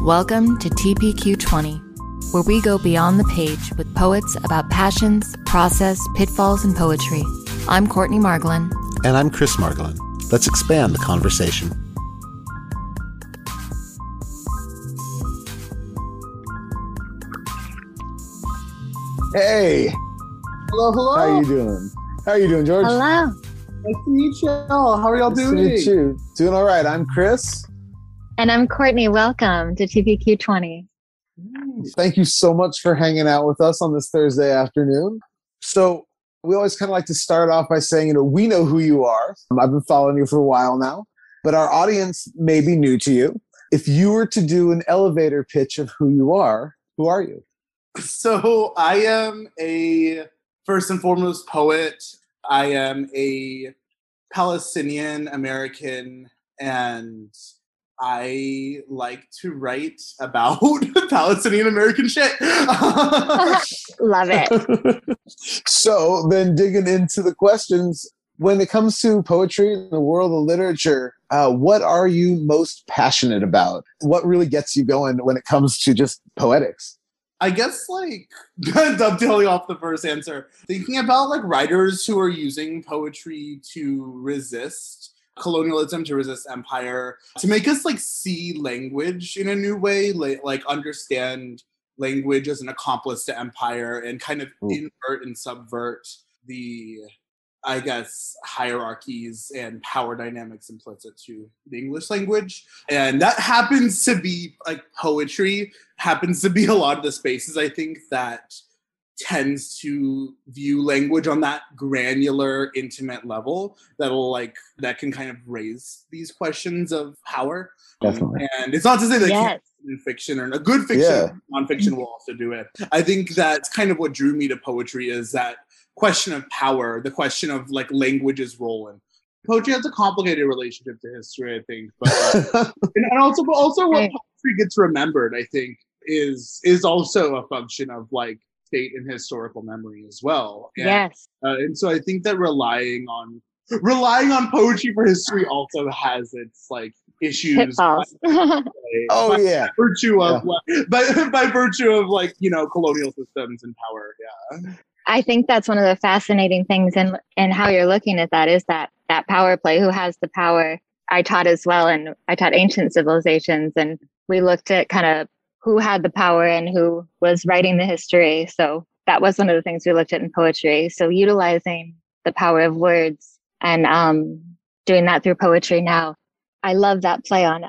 Welcome to TPQ20, where we go beyond the page with poets about passions, process, pitfalls, and poetry. I'm Courtney Margolin. And I'm Chris Margolin. Let's expand the conversation. Hey. Hello, hello. How are you doing? How are you doing, George? Hello. Nice to meet you. How are y'all Nice doing? to meet you. Doing all right. I'm Chris. And I'm Courtney. Welcome to TPQ20. Thank you so much for hanging out with us on this Thursday afternoon. So, we always kind of like to start off by saying, you know, we know who you are. Um, I've been following you for a while now, but our audience may be new to you. If you were to do an elevator pitch of who you are, who are you? So, I am a first and foremost poet. I am a Palestinian American, and I like to write about Palestinian American shit. Love it. so then digging into the questions when it comes to poetry in the world of literature uh, what are you most passionate about what really gets you going when it comes to just poetics I guess like dovetailing off the first answer, thinking about like writers who are using poetry to resist colonialism, to resist empire, to make us like see language in a new way, like, like understand language as an accomplice to empire and kind of Ooh. invert and subvert the I guess hierarchies and power dynamics implicit to the English language. And that happens to be like poetry happens to be a lot of the spaces I think that tends to view language on that granular intimate level that'll like that can kind of raise these questions of power Definitely. and it's not to say that Yes. in fiction or a good fiction Yeah. nonfiction will also do it i think that's kind of what drew me to poetry is that question of power the question of like language's role in poetry has a complicated relationship to history i think but uh, and, and also but also what poetry gets remembered i think is is also a function of like state and historical memory as well and, Yes. uh, and so i think that relying on relying on poetry for history also has its like issues Pitfalls. by- oh by yeah virtue of by, by virtue of like you know colonial systems and power yeah I think that's one of the fascinating things and and how you're looking at that is that that power play. Who has the power? I taught as well, and I taught ancient civilizations, and we looked at kind of who had the power and who was writing the history. So that was one of the things we looked at in poetry. So utilizing the power of words and um, doing that through poetry now. I love that play on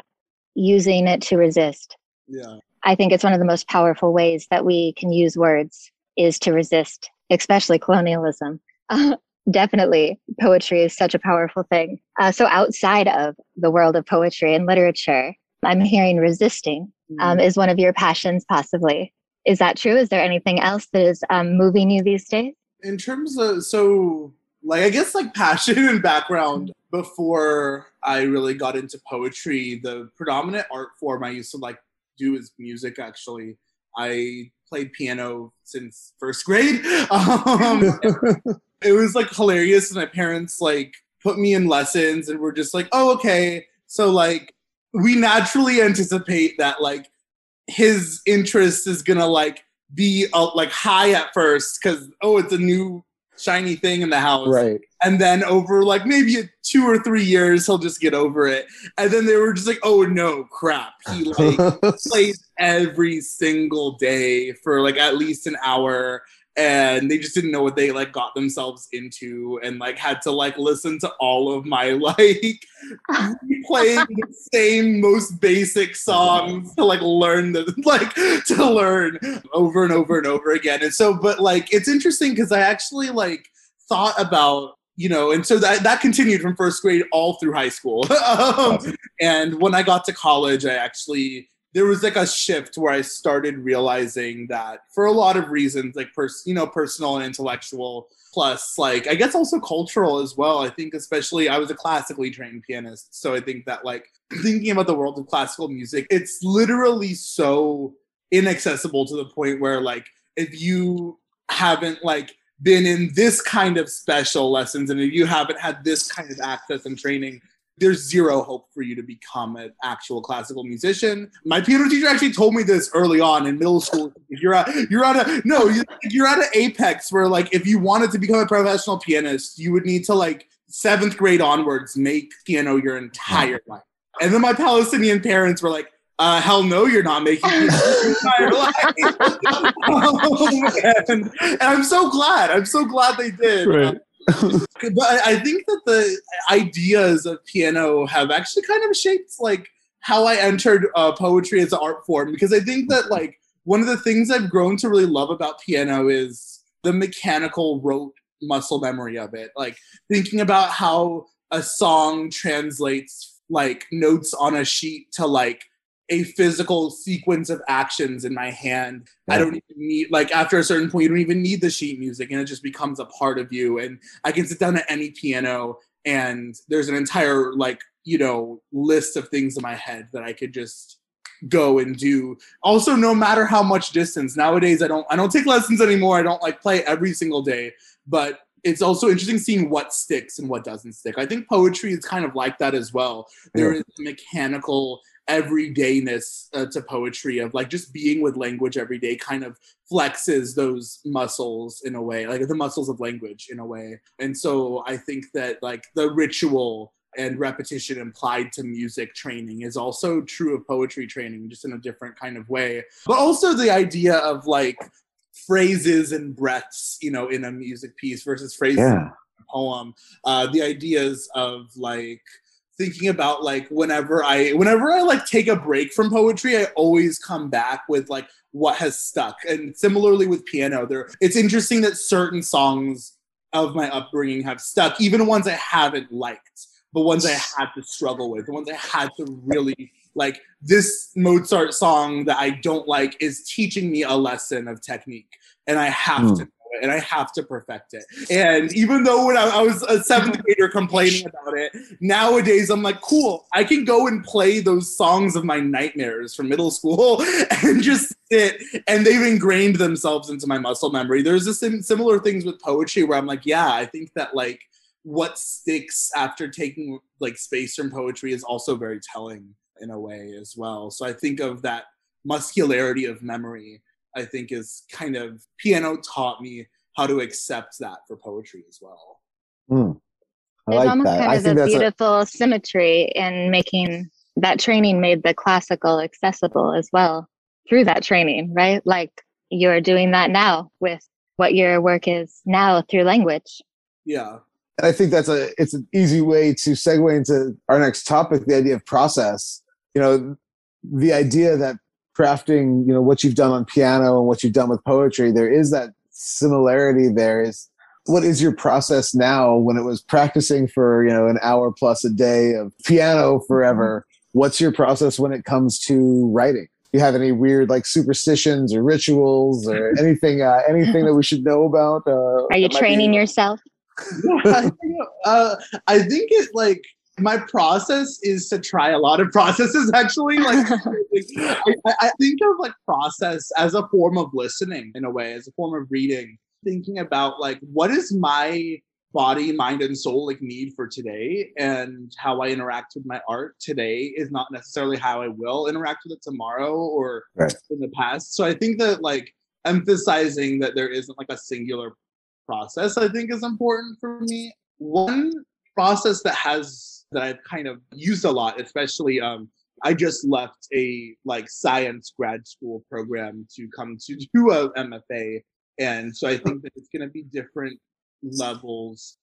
using it to resist. yeah I think it's one of the most powerful ways that we can use words is to resist, especially colonialism. definitely, poetry is such a powerful thing. Uh, so, outside of the world of poetry and literature, I'm hearing resisting um, is one of your passions, possibly. Is that true? Is there anything else that is um, moving you these days? in terms of so like i guess like passion and background before i really got into poetry the predominant art form i used to like do is music actually i played piano since first grade um, it was like hilarious and my parents like put me in lessons and were just like oh okay so like we naturally anticipate that like his interest is gonna like be uh, like high at first because oh it's a new shiny thing in the house. Right. And then over like maybe two or three years he'll just get over it. And then they were just like oh no crap. He like plays every single day for like at least an hour and they just didn't know what they like got themselves into and like had to like listen to all of my like playing the same most basic songs to like learn the like to learn over and over and over again and so but like it's interesting because i actually like thought about you know, and so that that continued from first grade all through high school. um, and when I got to college, I actually there was like a shift where I started realizing that for a lot of reasons, like pers- you know, personal and intellectual, plus like I guess also cultural as well. I think especially I was a classically trained pianist, so I think that like thinking about the world of classical music, it's literally so inaccessible to the point where like if you haven't like been in this kind of special lessons and if you haven't had this kind of access and training there's zero hope for you to become an actual classical musician. My piano teacher actually told me this early on in middle school. You're at you're at a no, you're at an apex where like if you wanted to become a professional pianist, you would need to like seventh grade onwards make piano your entire life. And then my Palestinian parents were like, uh, hell no, you're not making your entire life. and, and, I'm so glad. I'm so glad they did. Right. but I think that the ideas of piano have actually kind of shaped like how I entered uh, poetry as an art form because I think that like one of the things I've grown to really love about piano is the mechanical rote muscle memory of it. Like thinking about how a song translates like notes on a sheet to like a physical sequence of actions in my hand. Yeah. I don't even need like after a certain point, you don't even need the sheet music, and it just becomes a part of you. And I can sit down at any piano, and there's an entire like you know list of things in my head that I could just go and do also no matter how much distance nowadays i don't i don't take lessons anymore i don't like play every single day but it's also interesting seeing what sticks and what doesn't stick. I think poetry is kind of like that as well. There yeah. is mechanical everydayness uh, to poetry of like just being with language every day kind of flexes those muscles in a way like the muscles of language in a way. And so i think that like the ritual and repetition implied to music training is also true of poetry training just in a different kind of way. But also the idea of like phrases and breaths you know in a music piece versus phrases yeah. in a poem. Uh the ideas of like thinking about like whenever I whenever I like take a break from poetry, I always come back with like what has stuck. And similarly with piano, there it's interesting that certain songs of my upbringing have stuck, even ones I haven't liked, but ones I had to struggle with, the ones I had to really like this Mozart song that I don't like is teaching me a lesson of technique and I have mm. to and I have to perfect it. And even though when I, I, was a seventh grader complaining about it, nowadays I'm like, cool, I can go and play those songs of my nightmares from middle school and just sit, and they've ingrained themselves into my muscle memory. There's a sim- similar things with poetry where I'm like, yeah, I think that like what sticks after taking like space from poetry is also very telling in a way as well. So I think of that muscularity of memory I think is kind of piano taught me how to accept that for poetry as well. Mm. I There's like almost that. kind of a beautiful a... symmetry in making that training made the classical accessible as well through that training, right? Like you're doing that now with what your work is now through language. Yeah. And I think that's a it's an easy way to segue into our next topic, the idea of process. You know, the idea that crafting you know what you've done on piano and what you've done with poetry there is that similarity there. Is what is your process now when it was practicing for you know an hour plus a day of piano forever? What's your process when it comes to writing? Do you have any weird like superstitions or rituals or anything uh, anything that we should know about uh, are you training yourself? Uh, i think it like my process is to try a lot of processes actually like I, I, think of like process as a form of listening in a way as a form of reading. Thinking about like what is my body mind and soul like need for today and how i interact with my art today is not necessarily how i will interact with it tomorrow or right. in the past. So i think that like emphasizing that there isn't like a singular process i think is important for me. One process that has that I've kind of used a lot, especially um, I just left a like science grad school program to come to do a MFA. And so I think that it's going to be different levels.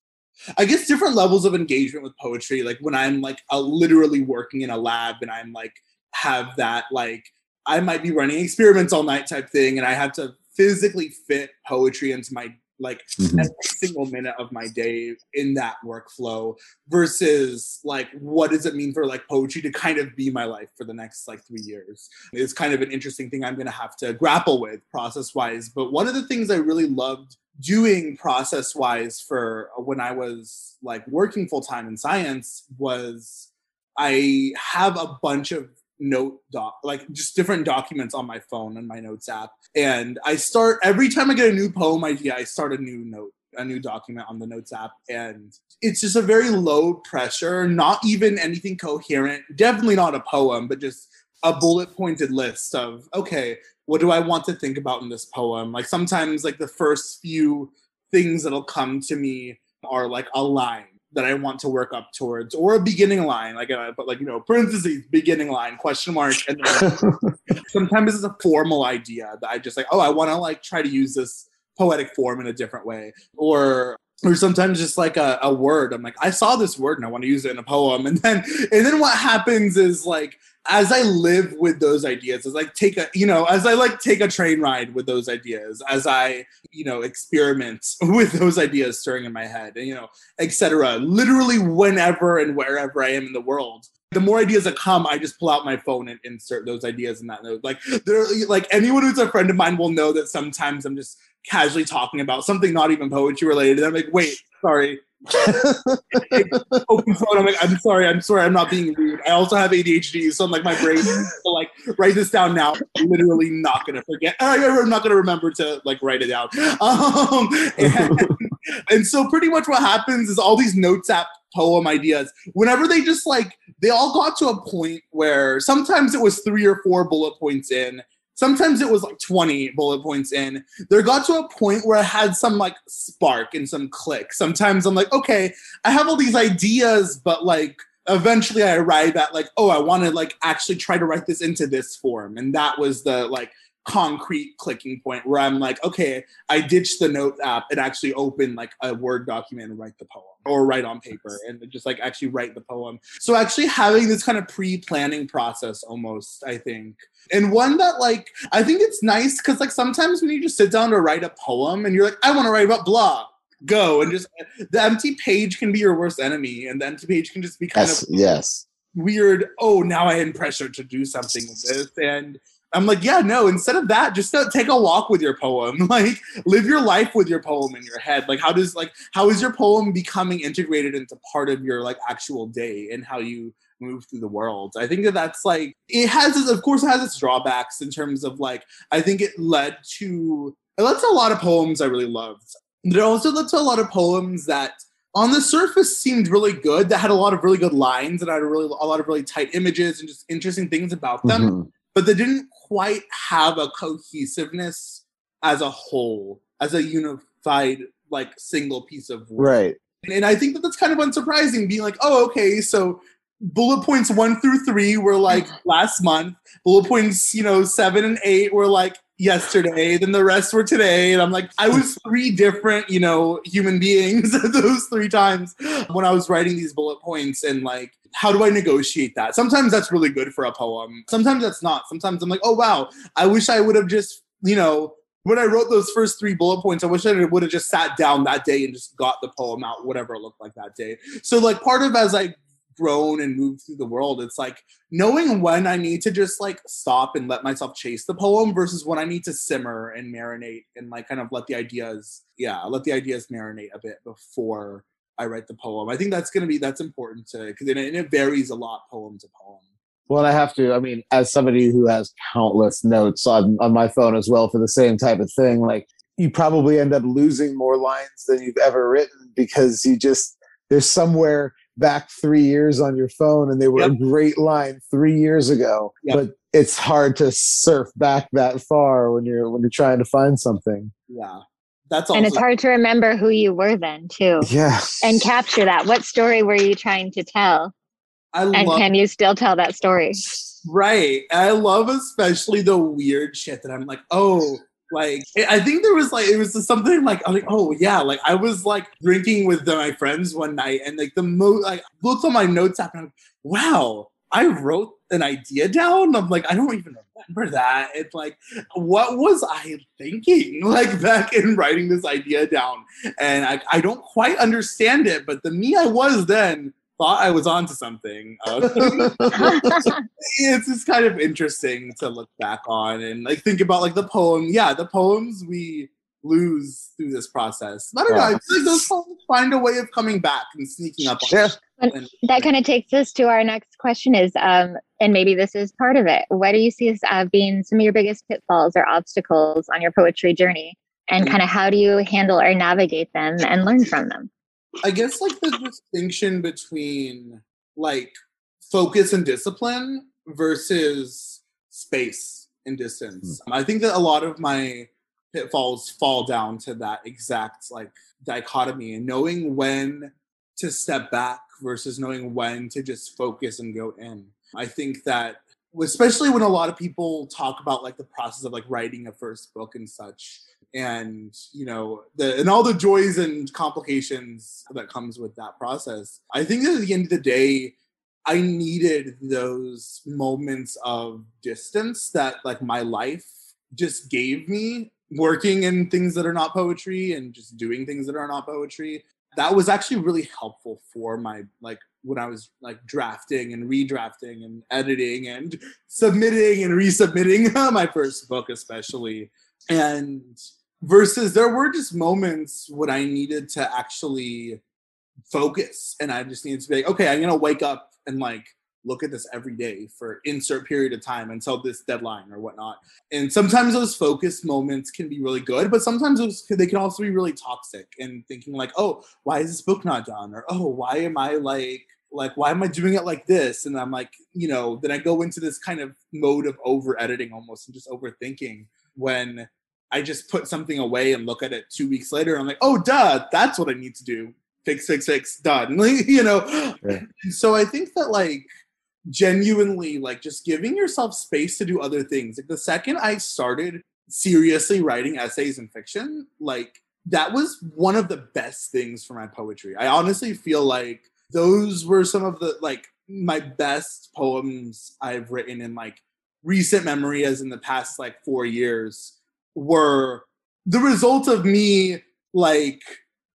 I guess different levels of engagement with poetry. Like when I'm like a, literally working in a lab and I'm like have that like I might be running experiments all night type thing and I have to physically fit poetry into my like mm-hmm. every single minute of my day in that workflow versus like what does it mean for like poetry to kind of be my life for the next like three years it's kind of an interesting thing i'm going to have to grapple with process wise but one of the things i really loved doing process wise for when i was like working full time in science was i have a bunch of note doc like just different documents on my phone and my notes app. And i start every time i get a new poem idea i start a new note a new document on the notes app. And it's just a very low pressure not even anything coherent definitely not a poem but just a bullet pointed list of okay what do i want to think about in this poem? Like sometimes like the first few things that'll come to me are like a line that I want to work up towards, or a beginning line, like a, but like you know, parentheses, beginning line, question mark, and then sometimes it's a formal idea that I just like, oh, I want to like try to use this poetic form in a different way, or or sometimes just like a, a word. I'm like, I saw this word and I want to use it in a poem, and then and then what happens is like as I live with those ideas, as I take a, you know, as I like take a train ride with those ideas, as I, you know, experiment with those ideas stirring in my head, and you know, etc. Literally, whenever and wherever I am in the world, the more ideas that come, I just pull out my phone and insert those ideas in that note. Like there, like anyone who's a friend of mine will know that sometimes I'm just casually talking about something not even poetry related. And I'm like, wait, sorry, open phone. I'm like, I'm sorry, I'm sorry, I'm not being rude. I also have ADHD, so I'm like, my brain to like write this down now. I'm literally not gonna forget. I'm not gonna remember to like write it down. Um, and, and so pretty much what happens is all these notes app poem ideas. Whenever they just like, they all got to a point where sometimes it was three or four bullet points in, sometimes it was like 20 bullet points in. There got to a point where i had some like spark and some click. Sometimes i'm like okay i have all these ideas but like eventually i arrive at like oh i want to like actually try to write this into this form. And that was the like concrete clicking point where I'm like, okay, I ditched the note app and actually open like a Word document and write the poem or write on paper and just like actually write the poem. So actually having this kind of pre-planning process almost, I think. And one that like I think it's nice because like sometimes when you just sit down to write a poem and you're like, I want to write about blah. Go and just the empty page can be your worst enemy, and the empty page can just be kind yes, of yes weird. Oh, now I am pressured to do something with this, and I'm like, yeah, no, instead of that, just take a walk with your poem. Like live your life with your poem in your head. Like how does like how is your poem becoming integrated into part of your like actual day and how you move through the world. I think that that's like it has of course it has its drawbacks in terms of like I think it led to it led to a lot of poems I really loved. But it also led to a lot of poems that on the surface seemed really good that had a lot of really good lines and had a really a lot of really tight images and just interesting things about them. Mm-hmm but they didn't quite have a cohesiveness as a whole, as a unified, like single piece of work. Right. And I think that that's kind of unsurprising, being like, oh, okay, so bullet points one through three were like last month. Bullet points, you know, seven and eight were like yesterday. Then the rest were today. And I'm like, I was three different, you know, human beings those three times when I was writing these bullet points. And like, how do I negotiate that? Sometimes that's really good for a poem. Sometimes that's not. Sometimes I'm like, oh, wow, I wish I would have just, you know, when I wrote those first three bullet points, I wish I would have just sat down that day and just got the poem out, whatever it looked like that day. So, like, part of as I grown and moved through the world, it's like knowing when I need to just like stop and let myself chase the poem versus when I need to simmer and marinate and like kind of let the ideas, yeah, let the ideas marinate a bit before I write the poem. I think that's going to be that's important to because it, it varies a lot poem to poem. Well, I have to. I mean, as somebody who has countless notes on on my phone as well for the same type of thing, like you probably end up losing more lines than you've ever written because you just there's somewhere back three years on your phone and they were yep. a great line three years ago yep. but it's hard to surf back that far when you're when you're trying to find something. Yeah. That's and it's hard to remember who you were then too. Yeah and capture that. What story were you trying to tell? I and love, can you still tell that story? Right. I love especially the weird shit that i'm like oh like I think there was like it was something like I'm like oh yeah like I was like drinking with my friends one night and like the most like looked on my notes app and I'm like, wow I wrote an idea down. I'm like, I don't even remember that. It's like, what was I thinking like back in writing this idea down? And I, I don't quite understand it, but the me I was then thought I was onto something. Uh, it's just kind of interesting to look back on and like think about like the poem. Yeah, the poems we lose through this process. I don't know. I feel like those poems find a way of coming back and sneaking up on Yeah. And- that kind of takes us to our next question is um and maybe this is part of it what do you see as uh, being some of your biggest pitfalls or obstacles on your poetry journey and kind of how do you handle or navigate them and learn from them I guess like the distinction between like focus and discipline versus space and distance. Hmm. I think that a lot of my pitfalls fall down to that exact like dichotomy and knowing when to step back versus knowing when to just focus and go in. I think that especially when a lot of people talk about like the process of like writing a first book and such and you know the and all the joys and complications that comes with that process. I think that at the end of the day i needed those moments of distance that like my life just gave me working in things that are not poetry and just doing things that are not poetry that was actually really helpful for my like when I was like drafting and redrafting and editing and submitting and resubmitting uh, my first book, especially. And versus there were just moments when I needed to actually focus and I just needed to be like, okay, I'm gonna wake up and like look at this every day for insert period of time until this deadline or whatnot. And sometimes those focus moments can be really good, but sometimes those they can also be really toxic and thinking like, oh, why is this book not done? Or oh, why am I like like why am I doing it like this? And I'm like, you know, then I go into this kind of mode of over editing almost and just overthinking when I just put something away and look at it two weeks later. I'm like, oh, duh, that's what I need to do. Fix, fix, fix, done. you know. Yeah. So I think that like genuinely, like just giving yourself space to do other things. Like the second I started seriously writing essays and fiction, like that was one of the best things for my poetry. I honestly feel like those were some of the like my best poems I've written in like recent memory as in the past like 4 years were the result of me like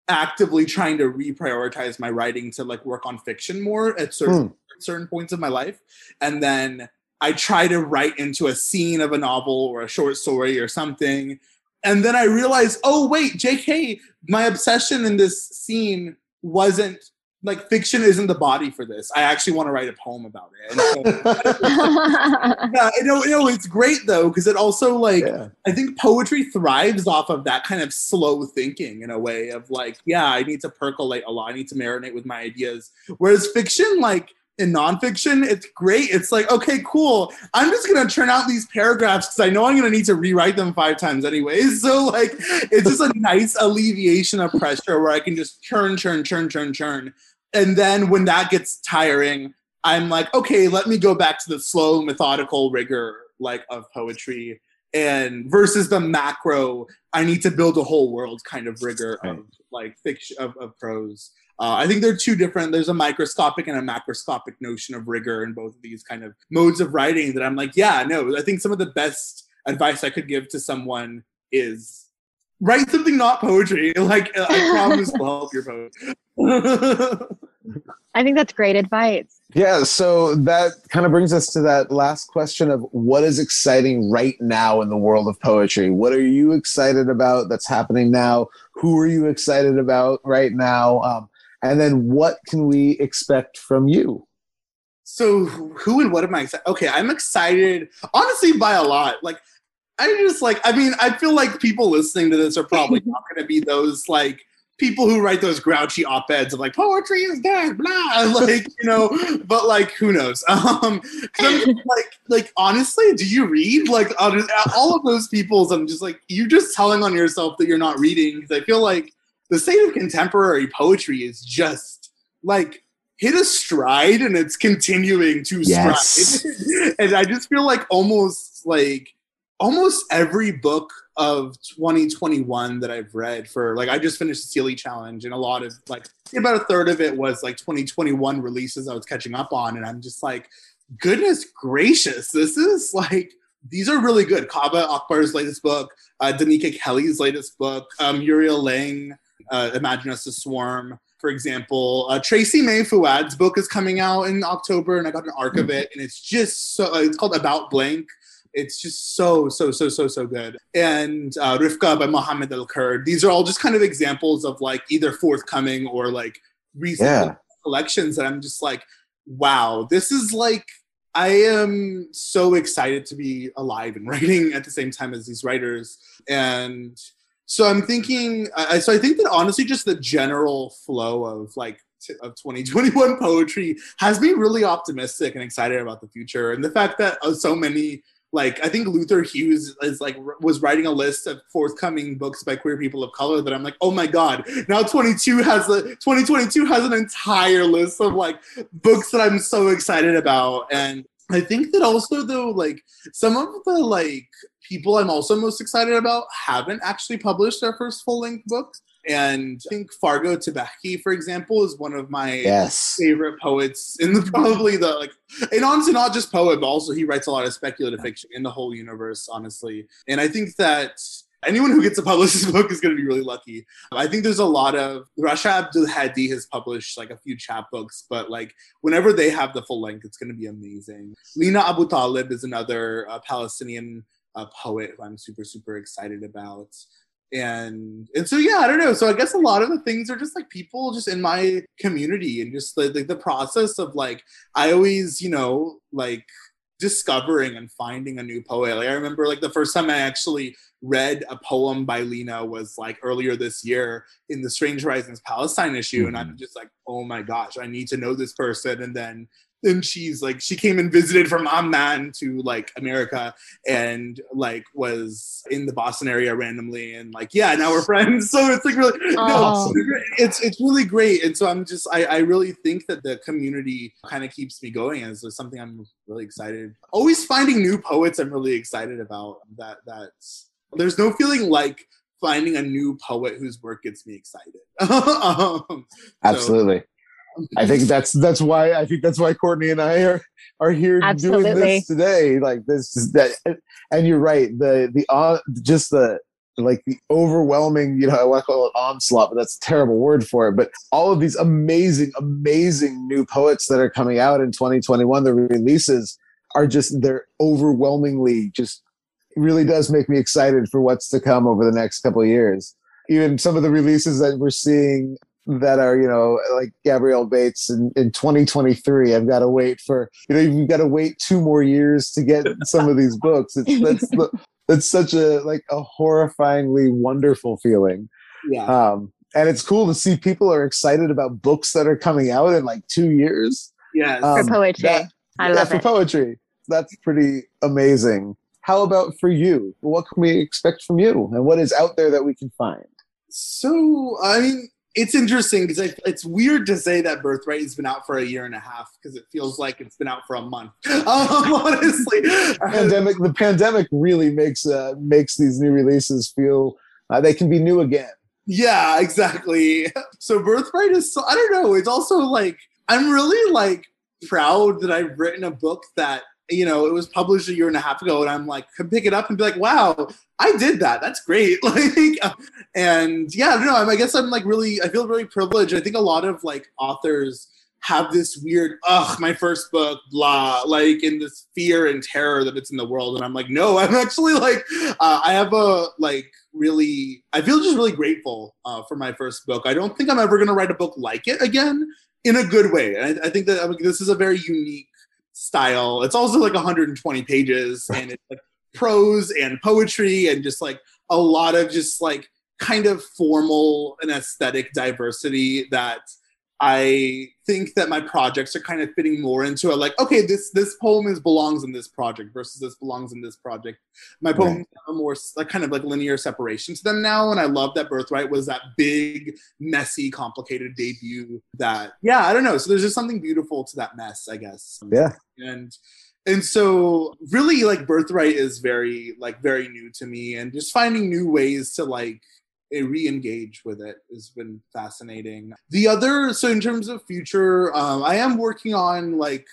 actively trying to reprioritize my writing to like work on fiction more at certain hmm. certain points of my life and then I try to write into a scene of a novel or a short story or something and then I realized oh wait JK my obsession in this scene wasn't like fiction isn't the body for this. I actually want to write a poem about it. So, yeah, I know, you know, it's great though because it also like Yeah. I think poetry thrives off of that kind of slow thinking in a way of like, yeah, I need to percolate a lot. I need to marinate with my ideas. Whereas fiction, like in nonfiction, it's great. It's like, okay, cool. I'm just gonna turn out these paragraphs because I know I'm gonna need to rewrite them five times anyways. So like, it's just a nice alleviation of pressure where I can just churn, churn, churn, churn, churn. And then when that gets tiring, I'm like, okay, let me go back to the slow, methodical rigor like of poetry. And versus the macro i need to build a whole world kind of rigor of like fiction of, of prose. Uh, i think they're two different. There's a microscopic and a macroscopic notion of rigor in both of these kind of modes of writing that i'm like yeah no i think some of the best advice i could give to someone is write something not poetry. Like i promise will help your poetry i think that's great advice Yeah, so that kind of brings us to that last question of what is exciting right now in the world of poetry? What are you excited about that's happening now? Who are you excited about right now? Um, and then what can we expect from you? So who and what am I excited? Okay, I'm excited honestly by a lot. Like I just like I mean I feel like people listening to this are probably not going to be those like people who write those grouchy op-eds of like poetry is dead blah like you know but like who knows um like like honestly do you read like uh, all of those people's I'm just like you're just telling on yourself that you're not reading because I feel like the state of contemporary poetry is just like hit a stride and it's continuing to Yes. stride. and I just feel like almost like almost every book of 2021 that I've read for like I just finished the Sealey challenge and a lot of like about a third of it was like 2021 releases I was catching up on and I'm just like goodness gracious, this is like these are really good. Kaveh Akbar's latest book, uh, Danica Kelly's latest book, um, Muriel Leung, uh, Imagine Us a Swarm, for example. Uh, Tracy May Fuad's book is coming out in October, and I got an arc of it, and it's just so. Uh, it's called About Blank. It's just so so so so so good. And uh, Rifqa by Mohammed El-Kurd. These are all just kind of examples of like either forthcoming or like recent yeah. collections that I'm just like, wow, this is like I am so excited to be alive and writing at the same time as these writers. And so I'm thinking, I, so I think that honestly, just the general flow of like, of 2021 poetry has me really optimistic and excited about the future. And the fact that uh, so many like I think Luther Hughes is like was writing a list of forthcoming books by queer people of color that I'm like, oh my god, now 22 has a 2022 has an entire list of like books that I'm so excited about, and I think that also though like some of the like people I'm also most excited about haven't actually published their first full length books. And I think Fargo Tbakhi, for example, is one of my yes. favorite poets in the probably the like and honestly not just poet, but also he writes a lot of speculative fiction in the whole universe, honestly. And I think that anyone who gets to publish this book is going to be really lucky. I think there's a lot of Rasha Abdulhadi has published like a few chapbooks, but like whenever they have the full length, it's going to be amazing. Leena Aboutaleb is another uh, Palestinian uh, poet who I'm super super excited about and and so yeah i don't know so i guess a lot of the things are just like people just in my community and just like the, the process of like i always you know like discovering and finding a new poet like i remember like the first time i actually read a poem by leena was like earlier this year in the strange horizons palestine issue mm-hmm. and i'm mm-hmm. just like oh my gosh i need to know this person and then then she's like she came and visited from Amman to like America and like was in the Boston area randomly and like yeah now we're friends. So it's like really no, it's it's really great. And so I'm just I, I really think that the community kind of keeps me going and so something I'm really excited always finding new poets I'm really excited about. That that's there's no feeling like finding a new poet whose work gets me excited. Um, absolutely. so, I think that's that's why I think that's why Courtney and I are are here Absolutely. doing this today. Like this is that, and you're right. The the uh, just the like the overwhelming, you know, I want to call it onslaught, but that's a terrible word for it. But all of these amazing, amazing new poets that are coming out in 2021, the releases are just they're overwhelmingly just really does make me excited for what's to come over the next couple of years. Even some of the releases that we're seeing that are you know like Gabrielle Bates in, in 2023. I've got to wait for you know you've got to wait two more years to get some of these books. It's that's that's such a like a horrifyingly wonderful feeling. Yeah. Um, and it's cool to see people are excited about books that are coming out in like two years. Yeah, um, for poetry. That, I yeah, love for it. poetry. That's pretty amazing. How about for you? What can we expect from you, and what is out there that we can find? So, I mean, it's interesting because it's weird to say that Birthright has been out for a year and a half because it feels like it's been out for a month. Um, honestly, the pandemic the pandemic really makes uh, makes these new releases feel uh, they can be new again. Yeah, exactly. So Birthright is I don't know. It's also like I'm really like proud that I've written a book that you know, it was published a year and a half ago, and I'm like, could pick it up and be like, wow, I did that. That's great. Like, and yeah, I. I guess I'm like really, I feel really privileged. I think a lot of like authors have this weird, ugh, my first book, blah, like in this fear and terror that it's in the world. And I'm like, no, I'm actually like, uh, I have a like really, I feel just really grateful uh, for my first book. I don't think I'm ever going to write a book like it again in a good way. And I, I think that I mean, this is a very unique style. It's also like 120 pages and it's like prose and poetry and just like a lot of just like kind of formal and aesthetic diversity that I think that my projects are kind of fitting more into a like, okay, this this poem is belongs in this project versus this belongs in this project. My poems right. have a more like kind of like linear separation to them now, and I love that Birthright was that big, messy, complicated debut. That yeah, I don't know. So there's just something beautiful to that mess, I guess. Yeah, and and so really like birthright is very like very new to me and just finding new ways to like re-engage with it has been fascinating the other so in terms of future um, i am working on like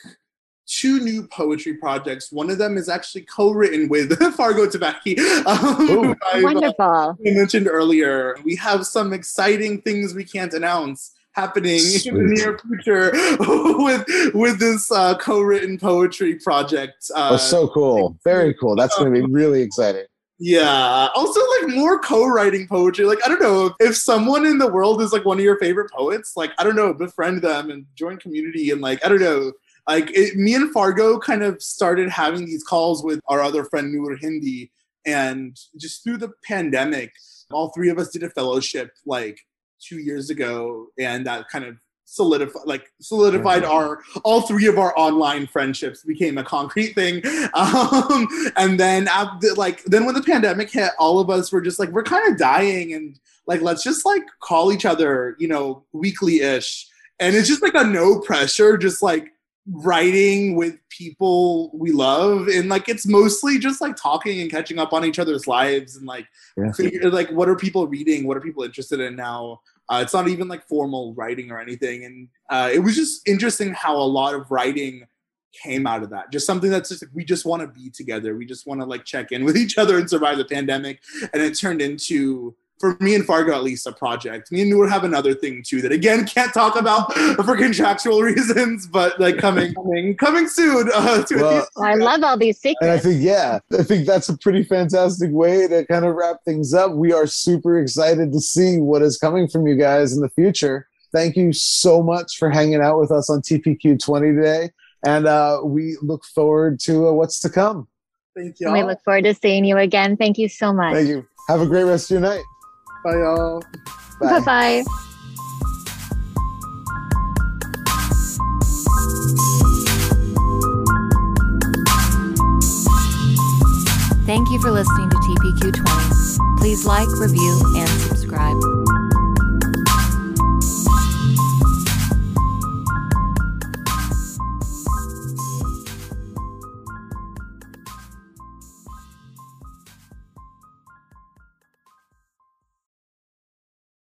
two new poetry projects. One of them is actually co-written with Fargo Tbakhi. Um, uh, Wonderful. I mentioned earlier. We have some exciting things we can't announce happening Sweet. in the near future with with this uh, co-written poetry project. Uh, oh, so cool! Very cool. That's going to be really exciting. Yeah. Also, like more co-writing poetry. Like, I don't know if someone in the world is like one of your favorite poets. Like, I don't know, befriend them and join community and like I don't know. Like, it, me and Fargo kind of started having these calls with our other friend Noor Hindi, and just through the pandemic, all three of us did a fellowship like two years ago, and that kind of solidified like solidified mm-hmm. our all three of our online friendships became a concrete thing. Um, and then after, like then when the pandemic hit all of us were just like we're kind of dying and like let's just like call each other you know weekly ish and it's just like a no pressure just like writing with people we love. And like it's mostly just like talking and catching up on each other's lives and like yeah. figure, like what are people reading? What are people interested in now uh, it's not even like formal writing or anything and uh, it was just interesting how a lot of writing came out of that. Just something that's just like, we just want to be together. We just want to like check in with each other and survive the pandemic and it turned into for me and Fargo at least a project. Me and Noor have another thing too that again can't talk about for contractual reasons, but like coming coming coming soon. Uh, well, I love all these secrets. And I think yeah, I think that's a pretty fantastic way to kind of wrap things up. We are super excited to see what is coming from you guys in the future. Thank you so much for hanging out with us on TPQ 20 today, and uh, we look forward to uh, what's to come. Thank you. We look forward to seeing you again. Thank you so much. Thank you. Have a great rest of your night. Bye, y'all. Bye bye. Thank you for listening to TPQ 20. Please like, review, and subscribe.